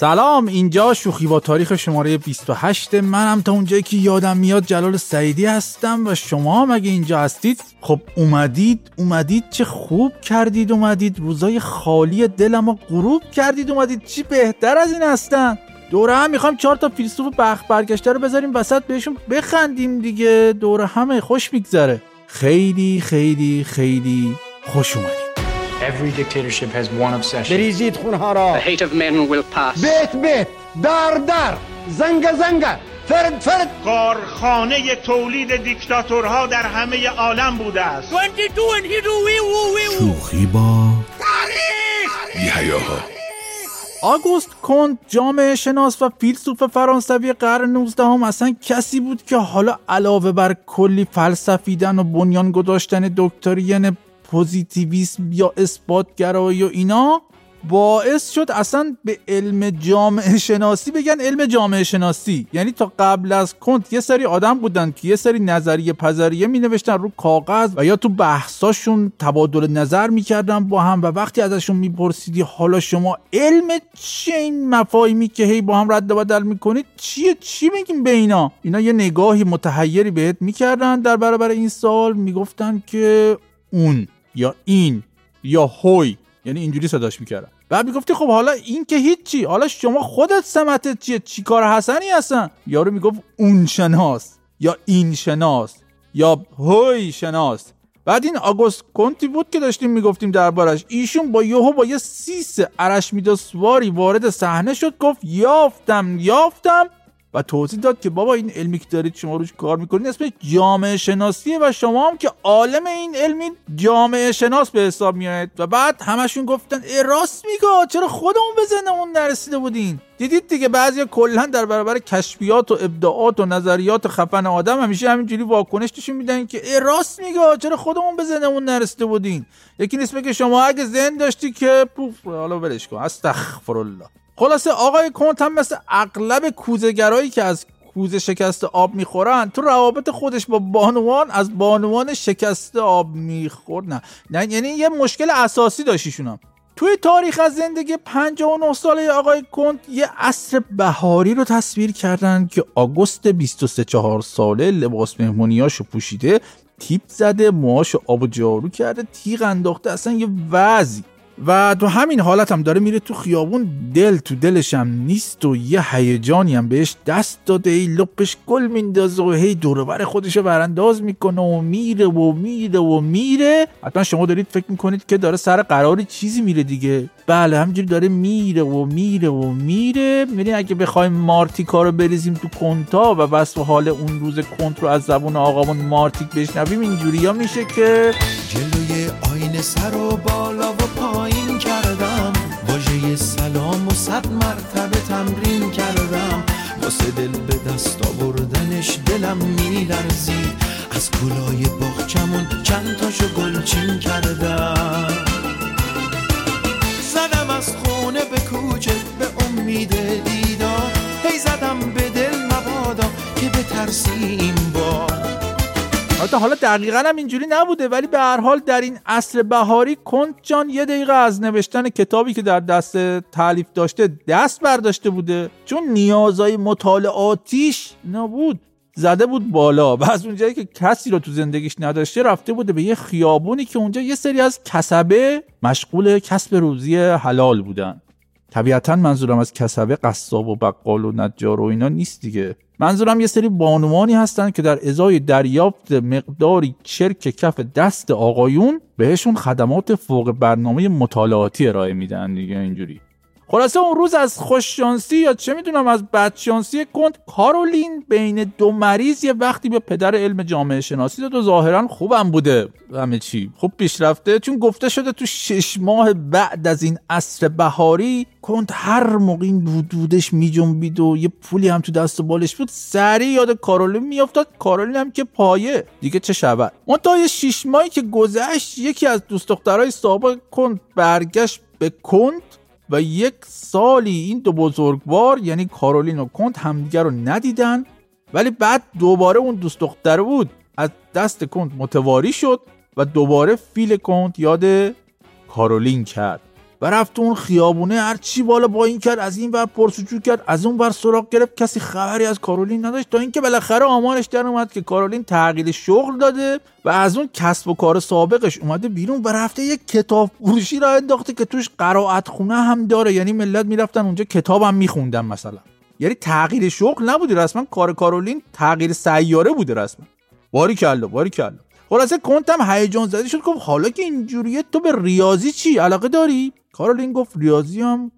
سلام اینجا شوخی با تاریخ شماره 28 منم تا اونجایی که یادم میاد جلال سعیدی هستم و شما هم اینجا هستید خب اومدید اومدید چه خوب کردید اومدید. روزای خالی دلم رو غروب کردید اومدید. چی بهتر از این هستن؟ دوره هم می‌خوام چهار تا فیلسوف بخت برگشته رو بذاریم وسط بهشون بخندیم دیگه. دوره همه خوش میگذره. خیلی خیلی خیلی خوش اومدید. Every dictatorship has one obsession. بریزید خونها را. The hate of men will pass. بیت بیت. در در زنگ زنگ. فرد فرد. کارخانه تولید دیکتاتورها در همه عالم بوده است. شوخی با آگوست کنت جامعه شناس و فیلسوف فرانسوی قرن 19 هم اصلا کسی بود که حالا علاوه بر کلی فلسفیدن و بنیان گذاشتن دکترین پوزیتیویسم یا اثباتگرایی و اینا باعث شد اصلا به علم جامعه شناسی بگن علم جامعه شناسی. یعنی تا قبل از کنت یه سری آدم بودن که یه سری نظریه پذریه می نوشتن رو کاغذ و یا تو بحثاشون تبادل نظر می‌کردن با هم و وقتی ازشون میپرسیدی حالا شما علم چه این مفاهیمی که هی با هم رد و بدل می‌کنید؟ چیه؟ چی میگیم به اینا؟ اینا یه نگاهی متحیری بهت می‌کردن در برابر این سال می‌گفتن که اون. یا این یا هوی یعنی اینجوری صداش می‌کردن بعد می‌گفتی خب حالا این که هیچی حالا شما خودت سمتت چیه؟ چی کار حسنی هستن؟ یارو می‌گفت اون شناس یا این شناس یا هوی شناس. بعد این آگوست کنتی بود که داشتیم می‌گفتیم دربارش. ایشون با یهو با یه سیس ارشمیدا سواری وارد صحنه شد گفت یافتم یافتم. و توضیح داد که بابا این علمی که دارید شما روش کار می‌کنید اسمش جامعه شناسیه و شما هم که عالم این علمی جامعه شناس به حساب میاد و بعد همشون گفتن ای راست میگه چرا خودمون به ذهنمون نرسیده بودین؟ دیدید دیگه بعضی کلا در برابر کشفیات و ابداعات و نظریات خفن آدم همیشه همینجوری واکنش نشون میدن که ای راست میگه چرا خودمون به ذهنمون نرسیده بودین؟ یکی نسبت که شما اگه ذهن داشتی که پوف حالا ولش کن. استغفرالله خلاصه آقای کنت هم مثل اغلب کوزهگرایی که از کوزه شکست آب می‌خورن تو روابط خودش با بانوان از بانوان شکست آب می‌خورد نه. نه یعنی یه مشکل اساسی داشتیشونم توی تاریخ از زندگی 59 ساله آقای کنت یه عصر بهاری رو تصویر کردن که آگوست 23 4 ساله لباس مهمونیاشو پوشیده تیپ زده موهاشو آب و جارو کرده تیغ انداخته اصلا یه وضعی. و تو همین حالت هم داره میره تو خیابون دل تو دلش هم نیست و یه هیجانی هم بهش دست داده ای لپش گل میندازه و هی دوربر خودش رو برانداز می‌کنه و میره و میره و میره. حتما شما دارید فکر می‌کنید که داره سر قرار چیزی میره دیگه. بله همینجوری داره میره و میره و میره. میره اگه بخوایم مارتیکا رو بریزیم تو کنتا و بس و حال اون روز کنت رو از زبون آقامون مارتیک بشنویم اینجوری ها میشه که جلوی آینه سر و بالا و پایین صد مرتبه تمرین کردم. واسه دل به دست آوردنش دلم میلرزید از گلای باغچمون چند تاشو گلچین کردم. زدم از خونه به کوچه به امید دیدار. هی زدم به دل مبادا که بترسیم. با البته حالا دقیقا هم اینجوری نبوده ولی به هر حال در این عصر بهاری کنت جان یه دقیقه از نوشتن کتابی که در دست تعلیف داشته دست برداشته بوده. چون نیازهای مطالعاتیش نبود زده بود بالا و از اونجایی که کسی رو تو زندگیش نداشته رفته بوده به یه خیابونی که اونجا یه سری از کسبه مشغول کسب روزی حلال بودن. طبیعتا منظورم از کسبه قصاب و بقال و نجار و اینا نیست دیگه. منظورم یه سری بانوانی هستن که در ازای دریافت مقداری چرک کف دست آقایون بهشون خدمات فوق برنامه مطالعاتی ارائه میدن دیگه اینجوری. خلاصه اون روز از خوششانسی یا چه می‌دونم از بدشانسی کند کارولین بین دو مریض یه وقتی به پدر علم جامعه شناسی داد و ظاهرا خوبم بوده. همه چی خوب پیش رفته. چون گفته شده تو شش ماه بعد از این عصر بهاری کند هر موقع این بودودش میجنبید و یه پولی هم تو دست و بالش بود سریع یاد کارولین میافتاد. کارولین هم که پایه. دیگه چه شود؟ اون تا یه شش ماهی که گذشت یکی از دوست دخترای سابق کند برگشت به کند. و یک سالی این دو بزرگوار یعنی کارولین و کنت همدیگر رو ندیدن ولی بعد دوباره اون دوست دختره بود. از دست کنت متواری شد و دوباره فیل کنت یاد کارولین کرد. و رفت اون خیابونه. هر چی بالا با این کرد از این ور پرسجو کرد از اون ور سراغ گرفت. کسی خبری از کارولین نداشت. تا اینکه بالاخره آمارش در اومد که کارولین تغییر شغل داده و از اون کسب و کار سابقش اومده بیرون و رفته یک کتاب فروشی را انداخته که توش قرائت خونه هم داره. یعنی ملت می‌رفتن اونجا کتابم میخوندن مثلا. یعنی تغییر شغل نبوده رسما. کار کارولین تغییر سیاره بوده رسما. باری کلا باری کلا. خلاصه کنتم هیجان زده شد. گفت حالا که اینجوریه تو به ریاضی چی علاقه داری؟ کارولین گفت ریاضی هم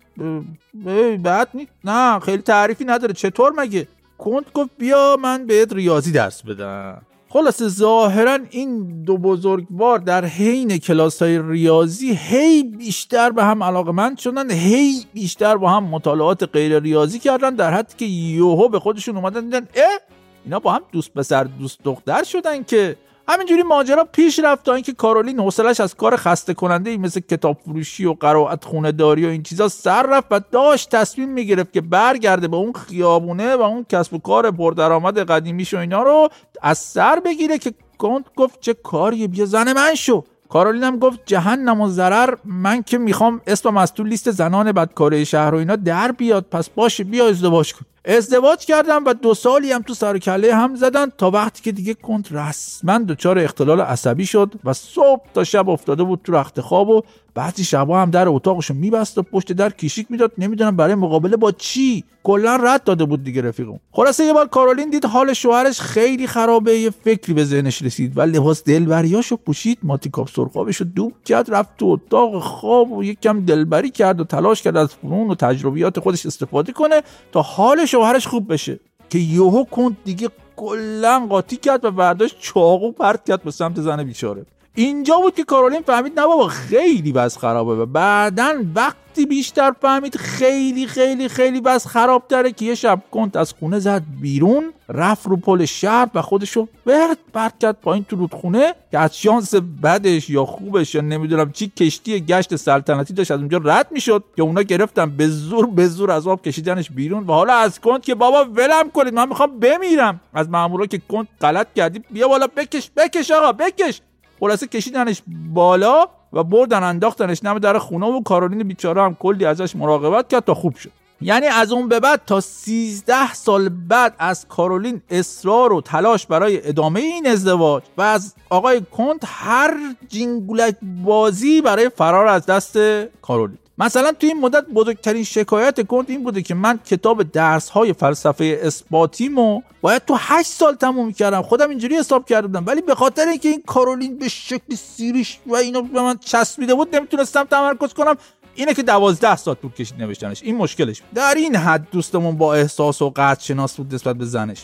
بعد نیست. نه خیلی تعریفی نداره. چطور مگه؟ کنت گفت بیا من بهت ریاضی درس بدم. خلاصه ظاهرا این دو بزرگوار در حین کلاس های ریاضی هی بیشتر به هم علاقه مند شدن هی بیشتر با هم مطالعات غیر ریاضی کردن در حدی که یوهو به خودشون اومدن دیدن اه اینا با هم دوست پسر دوست دختر شدن که همینجوری ماجرا پیش رفت تا اینکه کارولین حوصلش از کار خسته کننده ای مثل کتاب فروشی و قرائت خونه داری و این چیزا سر رفت و داشت تصمیم می‌گرفت که برگرده به اون خیابونه و اون کسب و کار پردرآمد قدیمیش و اینا رو از سر بگیره که کنت گفت چه کاریه بیا زن من شو. کارولین هم گفت جهنم و ضرر من که می‌خوام اسمم از تو لیست زنان بدکاره شهر و اینا در بیاد پس باشه بیا ازدواج کن. ازدواج کردم و دو سالی هم تو سر کله هم زدن تا وقتی که دیگه کنت رسما دچار اختلال عصبی شد و صبح تا شب افتاده بود تو رخت خواب و بعضی شبا هم در اتاقشو میبست و پشت در کیشیک می‌داد. نمی‌دونم برای مقابله با چی. کلا رد داده بود دیگه رفیقم. خلاصه یه بار کارولین دید حال شوهرش خیلی خرابه یه فکری به ذهنش رسید و لباس دلبریاشو پوشید ماتیکاپ سرخابشو دوب کرد رفت تو اتاق خواب و یک دلبری کرد و تلاش کرد از فنون و تجربیات خودش استفاده کنه تا حال شوهرش خوب بشه. که یوهو کند دیگه کلا قاطی کرد و برداشت چاقو پرت کرد به سمت زن بیچاره. اینجا بود که کارولین فهمید نه بابا خیلی بس خرابه. و بعدا وقتی بیشتر فهمید خیلی خیلی خیلی بس خراب داره که یه شب کنت از خونه زد بیرون رفت رو پل شهر و خودشو برد برد کرد پایین تو رودخونه که از شانس بدش یا خوبش یا نمی‌دونم چی کشتی گشت سلطنتی داشت از اونجا رد می‌شد که اونا گرفتن به زور به زور از آب کشیدنش بیرون و حالا از کنت که بابا ولم کنید من می‌خوام بمیرم. از مامورا که کنت غلط کردی بیا بالا بکش بکش آقا بکش. خلاصه کشیدنش بالا و بردن انداختنش نم در خونه و کارولین بیچاره هم کلی ازش مراقبت کرد تا خوب شد. یعنی از اون به بعد تا 13 سال بعد از کارولین اصرار و تلاش برای ادامه این ازدواج و از آقای کنت هر جینگولک بازی برای فرار از دست کارولین. مثلا توی این مدت بزرگترین شکایت کنت این بوده که من کتاب درس های فلسفه اثباتیمو باید تو 8 سال تموم کردم. خودم اینجوری حساب کردم ولی به خاطر اینکه این کارولین به شکل سیریش و اینا به من چسبیده بود نمی‌تونستم تمرکز کنم. اینه که دوازده سال طول کشید نوشتنش. این مشکلش در این حد دوستمون با احساس و قدر شناس بود نسبت به زنش.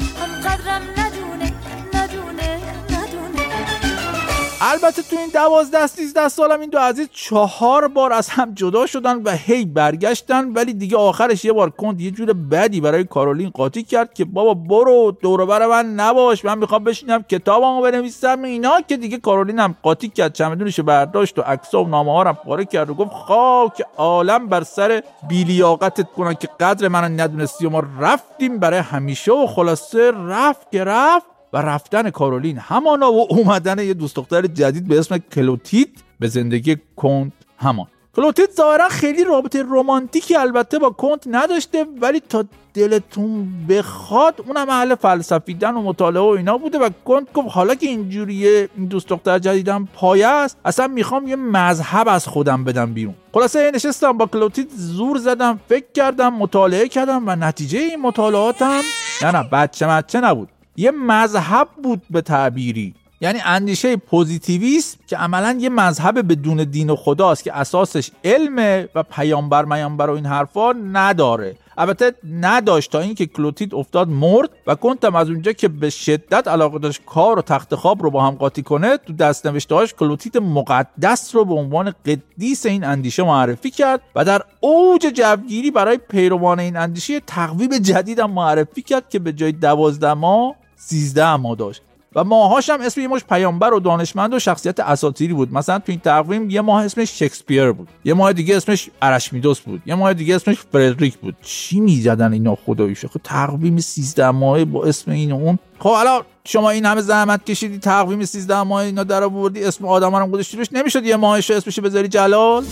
البته تو این دوازده سیزده سالم این دو عزیز چهار بار از هم جدا شدن و هی برگشتن ولی دیگه آخرش یه بار کند یه جور بدی برای کارولین قاطی کرد که بابا برو دور من نباش من می‌خوام بشینم کتابمو بنویسم. اینا که دیگه کارولین هم قاطی کرد چمدونش برداشت و عکسا و نامه ها هم پاره کرد و گفت خاک عالم بر سر بیلیاقتت کنن که قدر منو ندونستی و ما رفتیم برای همیشه و خلاصه رفت که رفت. و رفتن کارولین همانا و اومدن یه دوست دختر جدید به اسم کلوتیت به زندگی کنت همان. کلوتیت ظاهرا خیلی رابطه رمانتیکی البته با کنت نداشته ولی تا دلتون بخواد اونم اهل فلسفیدن و مطالعه و اینا بوده و کنت گفت حالا که اینجوریه این دوست دختر جدیدم پایه است اصلا می‌خوام یه مذهب از خودم بدم بیرون. خلاصه نشستم با کلوتیت زور زدم فکر کردم مطالعه کردم و نتیجه این مطالعاتم نه نه بچه مچه نبود. یه مذهب بود به تعبیری. یعنی اندیشه پوزیتیویسم که عملا یه مذهب بدون دین و خداست که اساسش علمه و پیامبر میامبر و این حرفا نداره. البته نداشت تا اینکه کلوتید افتاد مرد و کنتم از اونجا که به شدت علاقه داشت کار و تخت خواب رو با هم قاطی کنه تو دست نوشتهاش کلوتید مقدس رو به عنوان قدیس این اندیشه معرفی کرد و در اوج جوگیری برای پیروان این اندیشه تقویم جدید هم معرفی کرد که به جای دوازده ماه 13 ماه داشت. و ماهاش هم اسم یه مش پیامبر و دانشمند و شخصیت اساطیری بود. مثلا تو این تقویم یه ماه اسمش شکسپیر بود. یه ماه دیگه اسمش ارشمیدس بود. یه ماه دیگه اسمش فردریک بود. چی می‌زدن اینا خداییش؟ خب تقویم 13 ماهه با اسم این و اون. خب حالا شما این همه زحمت کشیدی تقویم 13 ماه اینا در آوردی اسم آدم رو گذاشتی روش نمی‌شد یه ماهش اسمش بذاری جلال؟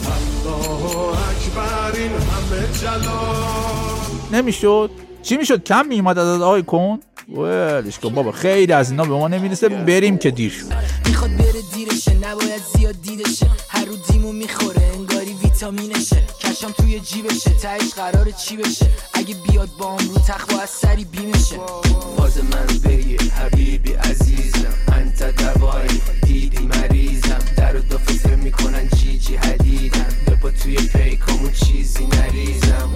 نمی‌شد؟ چی می‌شد؟ کم میومد از آقای کن؟ ولش کن بابا خیلی از اینا به ما نمی‌رسه بریم که دیر شد. می‌خواد بره دیرشه نباید زیاد دیدشه هر رو دیمو می‌خوره انگاری ویتامینشه. کشم توی جیبشه تهش قرار چی بشه. اگه بیاد با رو تخت از سری بیمشه. باز من بگیر حبیبی عزیزم انت دوایی دیدی مریضم. در و دو فکر می‌کنن جی جی حدیدم بپا توی پیکامو چیزی نریزم.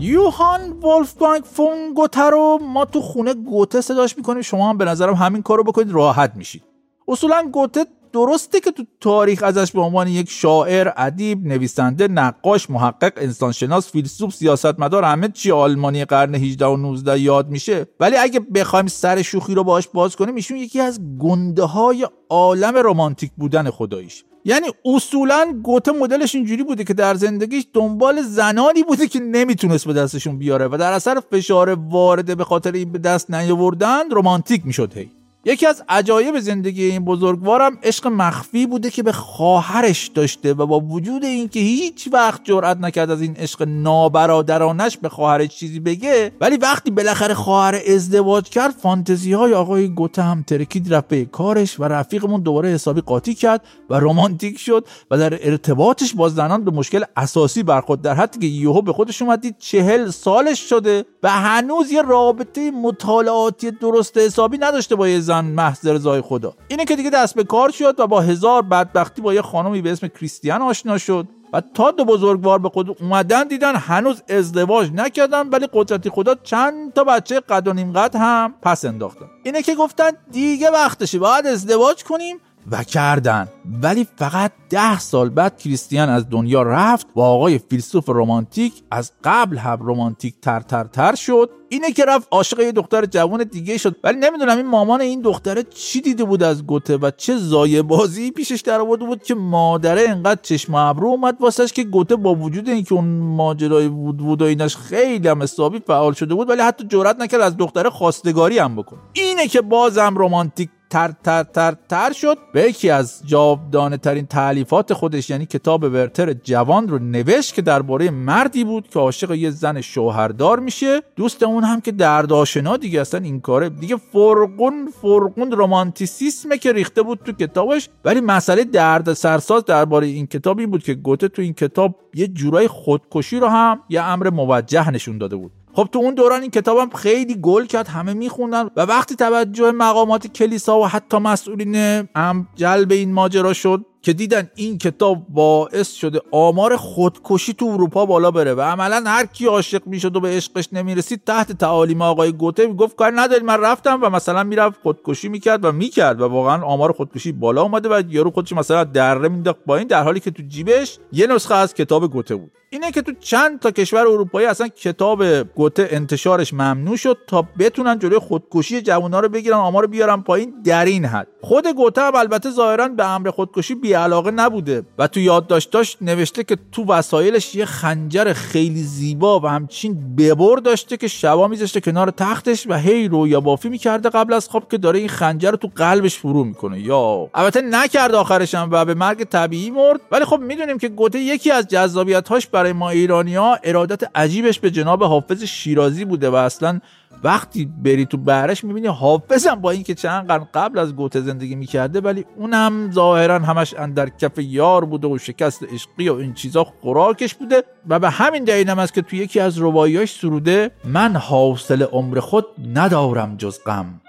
یوهان ولفگانگ فون گوته رو ما تو خونه گوته صداش می‌کنیم. شما هم به نظرم همین کارو بکنید راحت میشید. اصولا گوته درسته که تو تاریخ ازش به عنوان یک شاعر، ادیب، نویسنده، نقاش، محقق، انسانشناس، فیلسوف، سیاستمدار همه چی آلمانی قرن 18 و 19 یاد میشه. ولی اگه بخوایم سر شوخی رو باهاش باز کنیم ایشون یکی از گنده های عالم رمانتیک بودن خداییش. یعنی اصولا گوته مدلش اینجوری بوده که در زندگیش دنبال زنانی بوده که نمی‌تونست به دستشون بیاره و در اثر فشار وارده به خاطر این به دست نیاوردن رمانتیک می‌شد هی. یکی از عجایب زندگی این بزرگوارم عشق مخفی بوده که به خواهرش داشته و با وجود اینکه هیچ وقت جرأت نکرد از این عشق نابرادرانش به خواهرش چیزی بگه ولی وقتی بالاخره خواهر ازدواج کرد فانتزی های آقای گوته هم ترکید رفت به کارش و رفیقمون دوباره حسابی قاطی کرد و رمانتیک شد و در ارتباطش با زنان به مشکل اساسی برخورد. در حدی که یهو به خودش اومدید چهل سالش شده و هنوز یه رابطه مطالعاتی درست حسابی نداشته با یه زن محض رضای خدا. اینه که دیگه دست به کار شد و با هزار بدبختی با یه خانمی به اسم کریستیان آشنا شد و تا دو بزرگوار به خود اومدن دیدن هنوز ازدواج نکردن ولی قدرتی خدا چند تا بچه قد و نیم قد هم پس انداختن. اینه که گفتن دیگه وقتشه باید ازدواج کنیم و کردن. ولی فقط ده سال بعد کریستیان از دنیا رفت و آقای فیلسوف رومانتیک از قبل هم رومانتیک تر تر تر شد. اینه که رفت عاشق یه دختر جوان دیگه شد. ولی نمی‌دونم این مامان این دختره چی دیده بود از گوته و چه زایه بازی پیشش در آورده بود که مادره انقدر چشم ابرو اومد واسش که گوته با وجود اینکه اون ماجرای بود بود و اینش خیلی هم حسابی فعال شده بود ولی حتی جرئت نکرد از دختره خواستگاری هم بکنه. اینه که بازم رومانتیک تر تر تر تر شد. به یکی از جاودانه ترین تعلیفات خودش یعنی کتاب ورتر جوان رو نوشت که درباره مردی بود که عاشق یه زن شوهردار میشه. دوست اون هم که دردآشنا دیگه اصلا این کاره دیگه فرقون فرقون رومانتیسیسمه که ریخته بود تو کتابش. ولی مسئله درد سرساز درباره این کتاب این بود که گوته تو این کتاب یه جورای خودکشی رو هم یه امر موجه نشون داده بود. خب تو اون دوران این کتابم خیلی گل کرد همه میخوندن و وقتی توجه مقامات کلیسا و حتی مسئولین هم جلب این ماجرا شد که دیدن این کتاب باعث شده آمار خودکشی تو اروپا بالا بره و عملا هر کی عاشق می‌شد و به عشقش نمی‌رسید تحت تعالیم آقای گوته می‌گفت کار نداری من رفتم و مثلا می‌رفت خودکشی می‌کرد و می‌کرد و واقعا آمار خودکشی بالا اومده و یارو خودش مثلا دره مینداخت این در حالی که تو جیبش یه نسخه از کتاب گوته بود. اینه که تو چند تا کشور اروپایی اصلا کتاب گوته انتشارش ممنوع شد تا بتونن جلوی خودکشی جوونا رو بگیرن آمار بیارن پایین در این حد. خود گوته البته ظاهرا به امر خودکشی بی علاقه نبوده و تو یادداشتاش نوشته که تو وسایلش یه خنجر خیلی زیبا و همچین ببر داشته که شبا میذاشته کنار تختش و هی رویا بافی می‌کرده قبل از خواب که داره این خنجر رو تو قلبش فرو می‌کنه. یا. البته نکرد آخرش هم و به مرگ طبیعی مرد. ولی خب می‌دونیم که گوته یکی از جذابیت‌هاش برای ما ایرانیا ارادت عجیبش به جناب حافظ شیرازی بوده و اصلا وقتی بری تو برش می‌بینی حافظم با اینکه چند قرن قبل از گوته زندگی می‌کرده ولی اونم ظاهرا همش اندر کف یار بوده و شکست عشقی و این چیزا خوراکش بوده. و به همین دلیل هم است که تو یکی از رباعیاش سروده من حاصل عمر خود ندارم جز غم.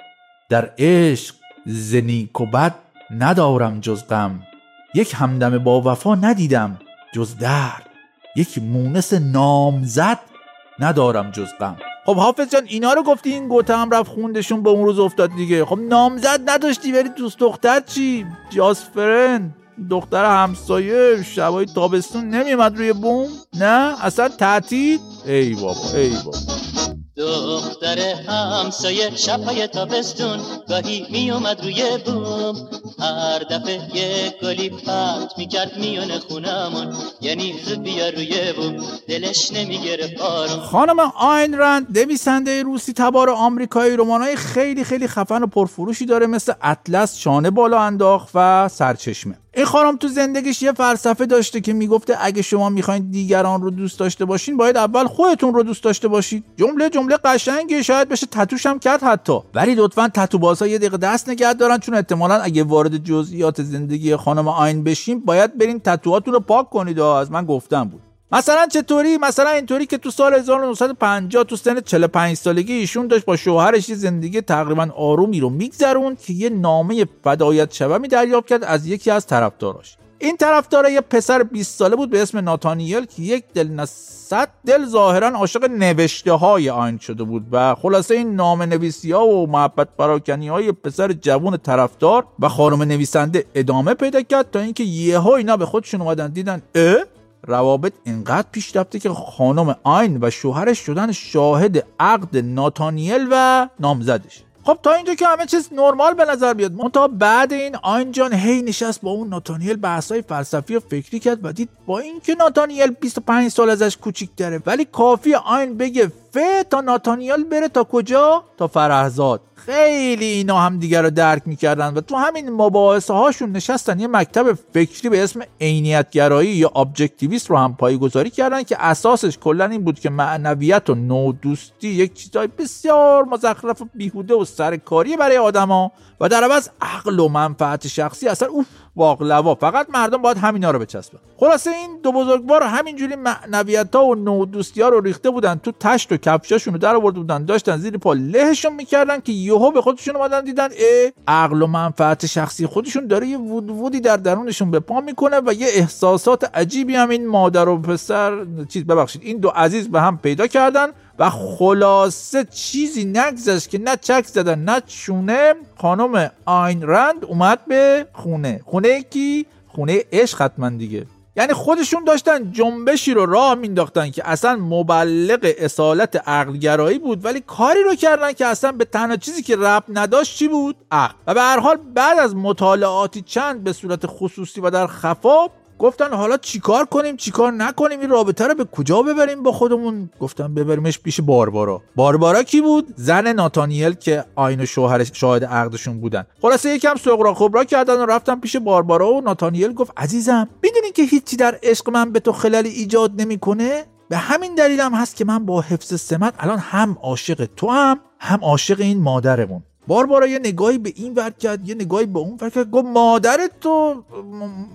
در عشق زنیک و بد ندارم جز غم. یک همدم با وفا ندیدم جز درد. یک مونس نامزد ندارم جز غم. خب حافظ جان اینا رو گفتی این گوته هم رفت خوندشون به اون روز افتاد دیگه. خب نامزد نداشتی بری دوست دختر چی؟ جاسفرن دختر همسایه شبای تابستون نمیمد روی بوم؟ نه؟ اصلا تعطیل؟ ای بابا ای بابا. دختر همسایه شبهای تابستون گاهی می اومد روی بوم. هر دفعه یه گلی پرت می‌کرد میونه خونمون یعنی زود بیا روی بوم دلش نمی‌گرفت آروم. خانم آین رند نویسنده روسی تبار آمریکایی رمانای خیلی خیلی خفن و پرفروشی داره مثل اطلس شانه بالا انداخت و سرچشمه. این خانم تو زندگیش یه فلسفه داشته که می‌گفته اگه شما می‌خواین دیگران رو دوست داشته باشین باید اول خودتون رو دوست داشته باشید. جمله جمله قشنگی شاید بشه تتوش هم کرد حتی. ولی لطفا تتو بازها یه دقیقه دست نگه دارن چون احتمالا اگه وارد جزئیات زندگی خانم آین بشیم باید برین تتوهاتون رو پاک کنید. و از من گفتم بود. مثلا چطوری؟ مثلا اینطوری که تو سال 1950 تو سن 45 سالگی ایشون داشت با شوهرش زندگی تقریبا آرومی رو میگذرون که یه نامه فدایت شومی دریافت کرد از یکی از طرفداراش. این طرفدار یه پسر 20 ساله بود به اسم ناتانیل که یک دل نصد دل ظاهرا عاشق نوشته های آین شده بود و خلاصه این نام نویسی ها و محبت پراکنی های پسر جوون طرفدار و خانم نویسنده ادامه پیدا کرد تا اینکه یهو اینا به خودشون اومدن دیدن اه؟ روابط اینقدر پیش رفته که خانم آین و شوهرش شدن شاهد عقد ناتانیل و نامزدش. خب تا اینجا که همه چیز نرمال به نظر بیاد. منتها بعد این آین جان هی نشست با اون ناتانیل بحثای فلسفی و فکری کرد و دید با اینکه ناتانیل 25 سال ازش کوچیک داره ولی کافیه آین بگه ف تا ناتانیل بره تا کجا؟ تا فرحزاد. خیلی اینا هم دیگر رو درک می‌کردن و تو همین مباحثه هاشون نشستن. یه مکتب فکری به اسم عینیتگرایی یا Objectivism رو هم پایه‌گذاری کردن که اساسش کلا این بود که معنویت و نوع‌دوستی یک چیزای بسیار مزخرف و بیهوده و سرکاری برای آدما و در عوض عقل و منفعت شخصی اصلا اوف واقلوا فقط مردم باید همینا رو بچسبن. خلاصه این دو بزرگوار همینجوری معنویت ها و نودوستی ها رو ریخته بودن تو تشت و کفشاشون رو در آورده بودن داشتن زیر پا لهشون می‌کردن که یهو به خودشون اومدن دیدن اه عقل و منفعت شخصی خودشون داره یه وود وودی در درونشون به پا می‌کنه و یه احساسات عجیبی هم این مادر و پسر چیز ببخشید این دو عزیز به هم پیدا کردن و خلاصه چیزی نگذشت که نه چک زدن نه چونه. خانم آین رند اومد به خونه. خونه کی؟ خونه عشق حتما دیگه. یعنی خودشون داشتن جنبشی رو راه مینداختن که اصلا مبلغ اصالت عقلگرایی بود ولی کاری رو کردن که اصلا به تنها چیزی که رب نداشت چی بود؟ عقل. و به هر حال بعد از مطالعاتی چند به صورت خصوصی و در خفا گفتن حالا چیکار کنیم چیکار نکنیم؟ این رابطه رو به کجا ببریم با خودمون؟ گفتن ببریمش پیش باربارا. باربارا کی بود؟ زن ناتانیل که آین و شوهرش شاهد عقدشون بودن. خلاصه یکم سغرا خبرا کردن و رفتن پیش باربارا و ناتانیل گفت عزیزم می‌دونی که هیچی در عشق من به تو خلالی ایجاد نمی‌کنه؟ به همین دلیلم هست که من با حفظ سمت الان هم عاشق تو هم هم عاشق این مادرمون. باربارا یه نگاهی به این ور کرد یه نگاهی به اون ور کرد. گفت مادرت تو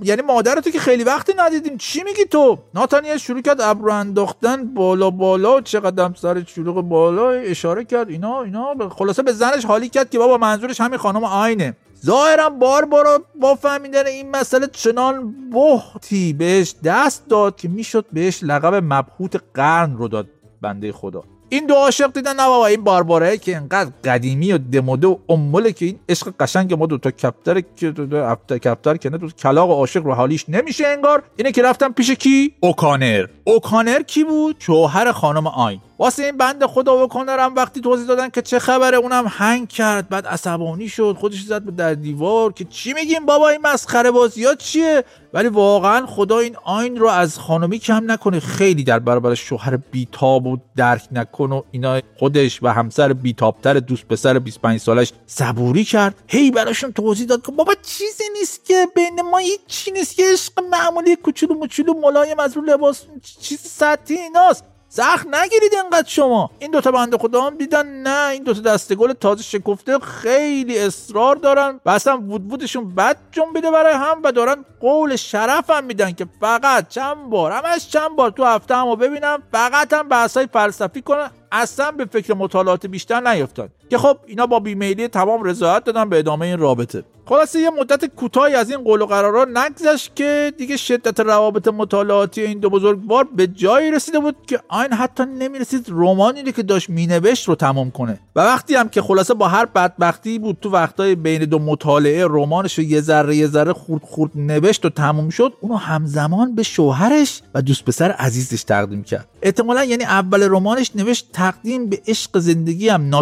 یعنی مادرت تو که خیلی وقتی ندیدیم. چی میگی تو؟ ناتانیل شروع کرد ابرو انداختن بالا بالا چقدر سر شلوغ بالا اشاره کرد. اینا اینا خلاصه به زنش حالی کرد که بابا منظورش همین خانم آینه. ظاهرا باربارا با فهمیدن این مسئله چنان بحتی بهش دست داد که می‌شد بهش لقب مبهوت قرن رو داد بنده خدا. این دو عاشق دیدن نه بابا این بارباره که انقدر قدیمی و دموده و اموله که این عشق قشنگ ما دو تا کپتر که دو تا کپتر که نه دو کلاق عاشق رو حالیش نمیشه انگار. اینه که رفتن پیش کی؟ اوکانر. اوکانر کی بود؟ شوهر خانم آین. واسه این بند خدا اوکانر هم وقتی توضیح دادن که چه خبره اونم هنگ کرد. بعد عصبانی شد. خودش زد به در دیوار که چی میگیم بابا؟ این مسخره بازی ها چیه؟ ولی واقعا خدا این آین رو از خانمی کم نکنه. خیلی در برابر شوهر بیتاب و درک نکن و اینا. خودش و همسر بیتابتر دوست پسر 25 سالش صبوری کرد. هی براشون توضیح داد که بابا چیزی نیست که بین ما هیچ چی نیست. که عشق معمولی کوچولو موچولو ملایم از رو لباس چیز سطحی ایناست. زخم نگیرید انقدر شما. این دوتا بنده خدا هم دیدن. نه این دوتا دسته گل تازه شکفته. خیلی اصرار دارن. و اصلا وود وودشون بد جنبیده برای هم و دارن قول شرف هم میدن که فقط چند بار همش چند بار تو هفته همو ببینم. فقط هم بحثای فلسفی کنن. اصلا به فکر مطالعات بیشتر نیفتاد. که خب اینا با بیمیلی تمام رضایت دادن به ادامه این رابطه. خلاصه یه مدت کوتاهی از این قول و قرارا نگذشت که دیگه شدت روابط مطالعاتی این دو بزرگوار به جایی رسیده بود که آین حتی نمی‌رسید رمانی که داشت مینوشت رو تمام کنه. و وقتی هم که خلاصه با هر بدبختی بود تو وقتای بین دو مطالعه رمانش رو یه ذره یه ذره خورد خورد نوشت و تموم شد اونو همزمان به شوهرش و دوست پسر عزیزش تقدیم کرد. احتمالا یعنی اول رمانش نوشت تقدیم به عشق زندگی هم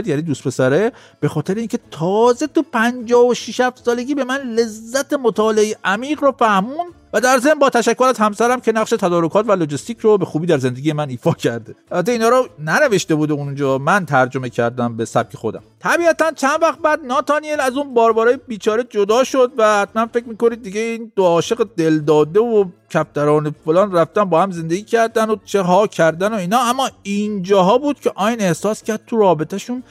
ناتانیر یعنی دوست پسره به خاطر اینکه تازه تو 56 سالگی به من لذت مطالعه عمیق رو فهمون و در ضمن با تشکر از همسرم که نقش تدارکات و لوجستیک رو به خوبی در زندگی من ایفا کرده. البته اینا رو ننوشته بوده اونجا. من ترجمه کردم به سبک خودم. طبیعتا چند وقت بعد ناتانیل از اون باربارای بیچاره جدا شد و حتما فکر می‌کنید دیگه این دو عاشق دلداده و کفتران فلان رفتن با هم زندگی کردن و چه ها کردن و اینا. اما اینجاها بود که آین احساس کرد تو رابطهشون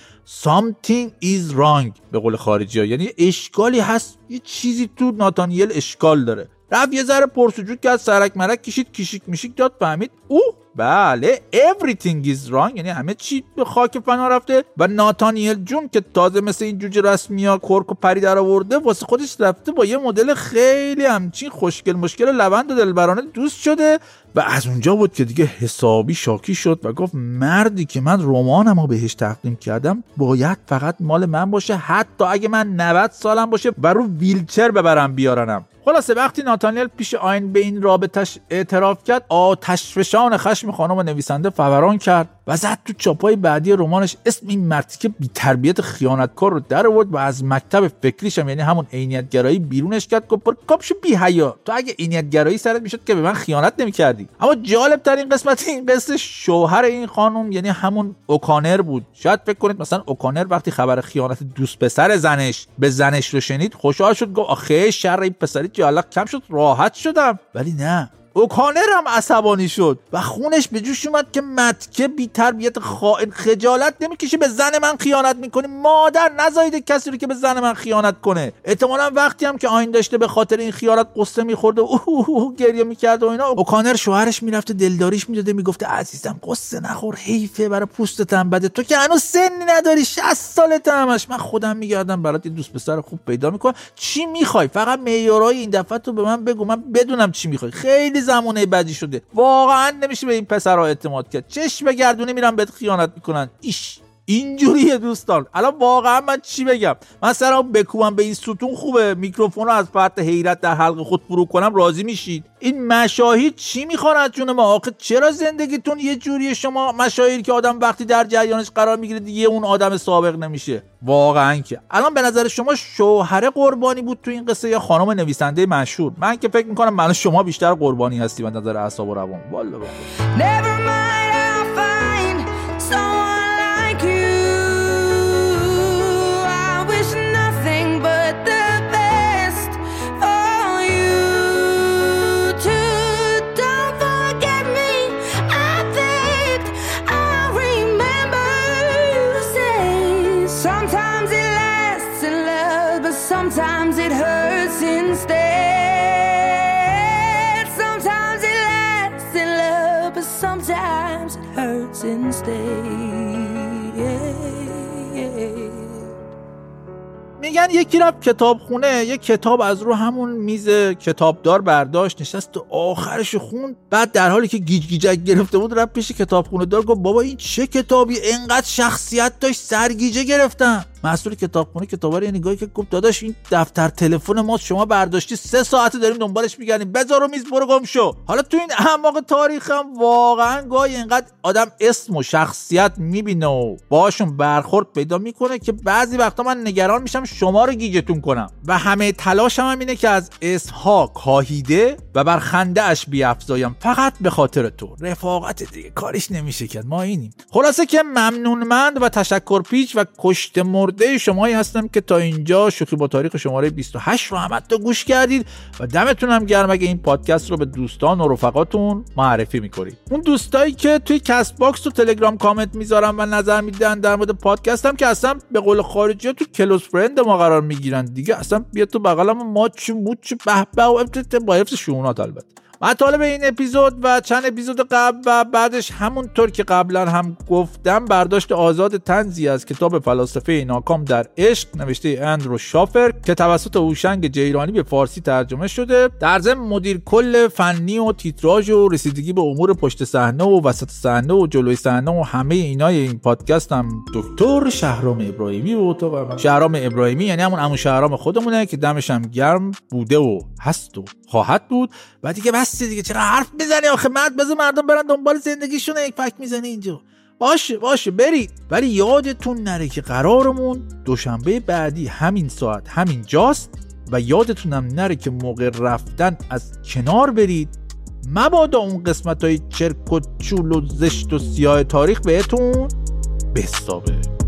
something is wrong به قول خارجی ها یعنی اشکالی هست. یه چیزی تو ناتانیل اشکال داره. رفت یه ذره پرسجو کرد سرک مرک کشید کشیک میشیک داد فهمید. او بله everything is wrong یعنی همه چی به خاک فنا رفته و ناتانیل جون که تازه مثل این جوجه رسمی ها کرک و پری در آورده واسه خودش رفته با یه مدل خیلی همچین خوشگل مشکل لبند و دلبرانه دوست شده و از اونجا بود که دیگه حسابی شاکی شد و گفت مردی که من رمانم رو بهش تقدیم کردم باید فقط مال من باشه حتی اگه من 90 سالم باشه و رو ویلچر ببرم بیارنم. خلاصه وقتی ناتانیل پیش آین به این رابطش اعتراف کرد آتش فشان خشم خانم نویسنده فوران کرد و زد تو چاپای بعدی رمانش. اسم این مردی که بی تربیت خیانتکار رو در آورد و از مکتب فکریش هم یعنی همون عینیت گرایی بیرونش کرد گفت پر کاپشو بی حیا. تو اگه عینیت گرایی سرت می‌شد که به من خیانت نمی‌کردی. اما جالب ترین قسمت این قصه شوهر این خانم یعنی همون اوکانر بود. شاید فکر کنید مثلا اوکانر وقتی خبر خیانت دوست پسر زنش به زنش رو شنید خوشحال شد گفت آخه شر این پسری جالب کم شد راحت شدم. ولی نه. اوکانر هم عصبانی شد و خونش به جوش اومد که متکه بی تربیت خائن خجالت نمی‌کشه به زن من خیانت می‌کنه. مادر نزایده کسی رو که به زن من خیانت کنه. احتمالا وقتی هم که آین داشته به خاطر این خیانت قصه میخورده و اوه گریه می‌کرد و اینا اوکانر شوهرش می‌رفته دلداریش می‌داده می‌گفته عزیزم قصه نخور حیفه برای پوستتم بده. تو که هنوز سنی نداری 60 سالت همش. من خودم میگردم برات یه دوست پسر خوب پیدا می‌کنم. چی می‌خوای؟ فقط معیارهای این دفعه تو به من بگو من بدونم چی می‌خوای. خیلی زمانه بدی شده. واقعا نمیشه به این پسرها اعتماد کرد. چشم بگردونه میرن بهت خیانت می‌کنن. ایش. اینجوریه دوستان. الان واقعا من چی بگم؟ من سرم بکوبم به این ستون خوبه. میکروفون رو از فرط حیرت در حلق خود فرو کنم راضی میشید؟ این مشاهید چی می‌خوان از جون ما؟ آخه چرا زندگیتون یه جوری شما مشاهیر که آدم وقتی در جریانش قرار می‌گیره دیگه اون آدم سابق نمیشه. واقعا که. الان به نظر شما شوهر قربانی بود تو این قصه یا خانم نویسنده مشهور؟ من که فکر می‌کنم من شما بیشتر قربانی هستی به نظر اعصاب و روان. والله میگن یکی رفت کتابخونه یه کتاب از رو همون میز کتابدار برداشت نشست و آخرش خوند. بعد در حالی که گیج گیجک گرفته بود رفت پیش کتابخونه دار گفت بابا این چه کتابی؟ انقدر شخصیت داشت سرگیجه گرفتم. مسئول کتابخونه کتابا رو نگاهی که گفت داداش این دفتر تلفن ما شما برداشتی سه ساعته داریم دنبالش میگردیم. بذار میز برو گم شو. حالا تو این اعماق تاریخ هم واقعا گاهی اینقدر آدم اسم و شخصیت می‌بینه و باشون برخورد پیدا می‌کنه که بعضی وقتا من نگران میشم شما رو گیجتون کنم. و همه تلاشم هم اینه که از اسمها کاهیده و بر خنده اش بیافزایم. فقط به خاطر تو. رفاقت دیگه کاریش نمیشه کرد. ما اینیم. خلاصه که ممنونمند و تشکر پیچ و کشته مرده شمایی هستم که تا اینجا شوخی با تاریخ شماره 28 رو هم تا گوش کردید و دمتون هم گرم اگه این پادکست رو به دوستان و رفقاتون معرفی می‌کنید. اون دوستایی که توی CastBox و تلگرام کامنت می‌ذارن و نظر میدن در مورد پادکستم که اصلا به قول خارجی تو close friend ما قرار می‌گیرن دیگه اصلا بیا تو بغلم ماچ و موچ به به و با حفظ شئونات البته. مطالب این اپیزود و چند اپیزود قبل و بعدش همونطور که قبلا هم گفتم برداشت آزاد تنزی از کتاب فلاسفه ناکام در عشق نوشته اندرو شافر که توسط هوشنگ جیرانی به فارسی ترجمه شده. در ضمن مدیر کل فنی و تیتراژ و رسیدگی به امور پشت صحنه و وسط صحنه و جلوی صحنه و همه اینای این پادکست هم. دکتر شهرام ابراهیمی و تو شهرام ابراهیمی یعنی همون عمو شهرام خودمونه که دمش هم گرم بوده و هست و خواهد بود. و دیگه بس دیگه چرا حرف می‌زنی آخه؟ مرد بذار مردم برن دنبال زندگیشون یک فک می‌زنی اینجا. باشه باشه برید. ولی یادتون نره که قرارمون دوشنبه بعدی همین ساعت همین جاست و یادتونم نره که موقع رفتن از کنار برید. مبادا اون قسمت های چرک و چول و زشت و سیاه تاریخ بهتون بستابه